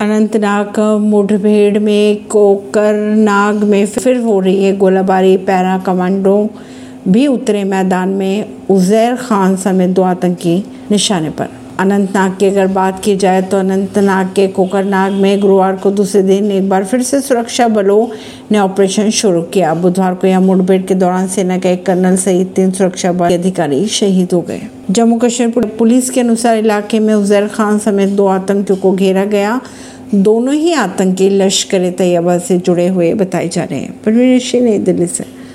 अनंतनाग, मुठभेड़ में कोकरनाग में फिर हो रही है गोलाबारी पैरा कमांडो। भी उतरे मैदान में उजैर खान समेत दो आतंकी निशाने पर। अनंतनाग की अगर बात की जाए तो अनंतनाग के कोकरनाग में गुरुवार को दूसरे दिन एक बार फिर से सुरक्षा बलों ने ऑपरेशन शुरू किया। बुधवार को यह मुठभेड़ के दौरान सेना के एक कर्नल सहित तीन सुरक्षा बल अधिकारी शहीद हो गए। जम्मू कश्मीर पुलिस के अनुसार इलाके में उजैर खान समेत दो आतंकियों को घेरा गया। दोनों ही आतंकी लश्कर तैयबा से जुड़े हुए बताए जा रहे हैं। परवीन सिंह, नई दिल्ली से।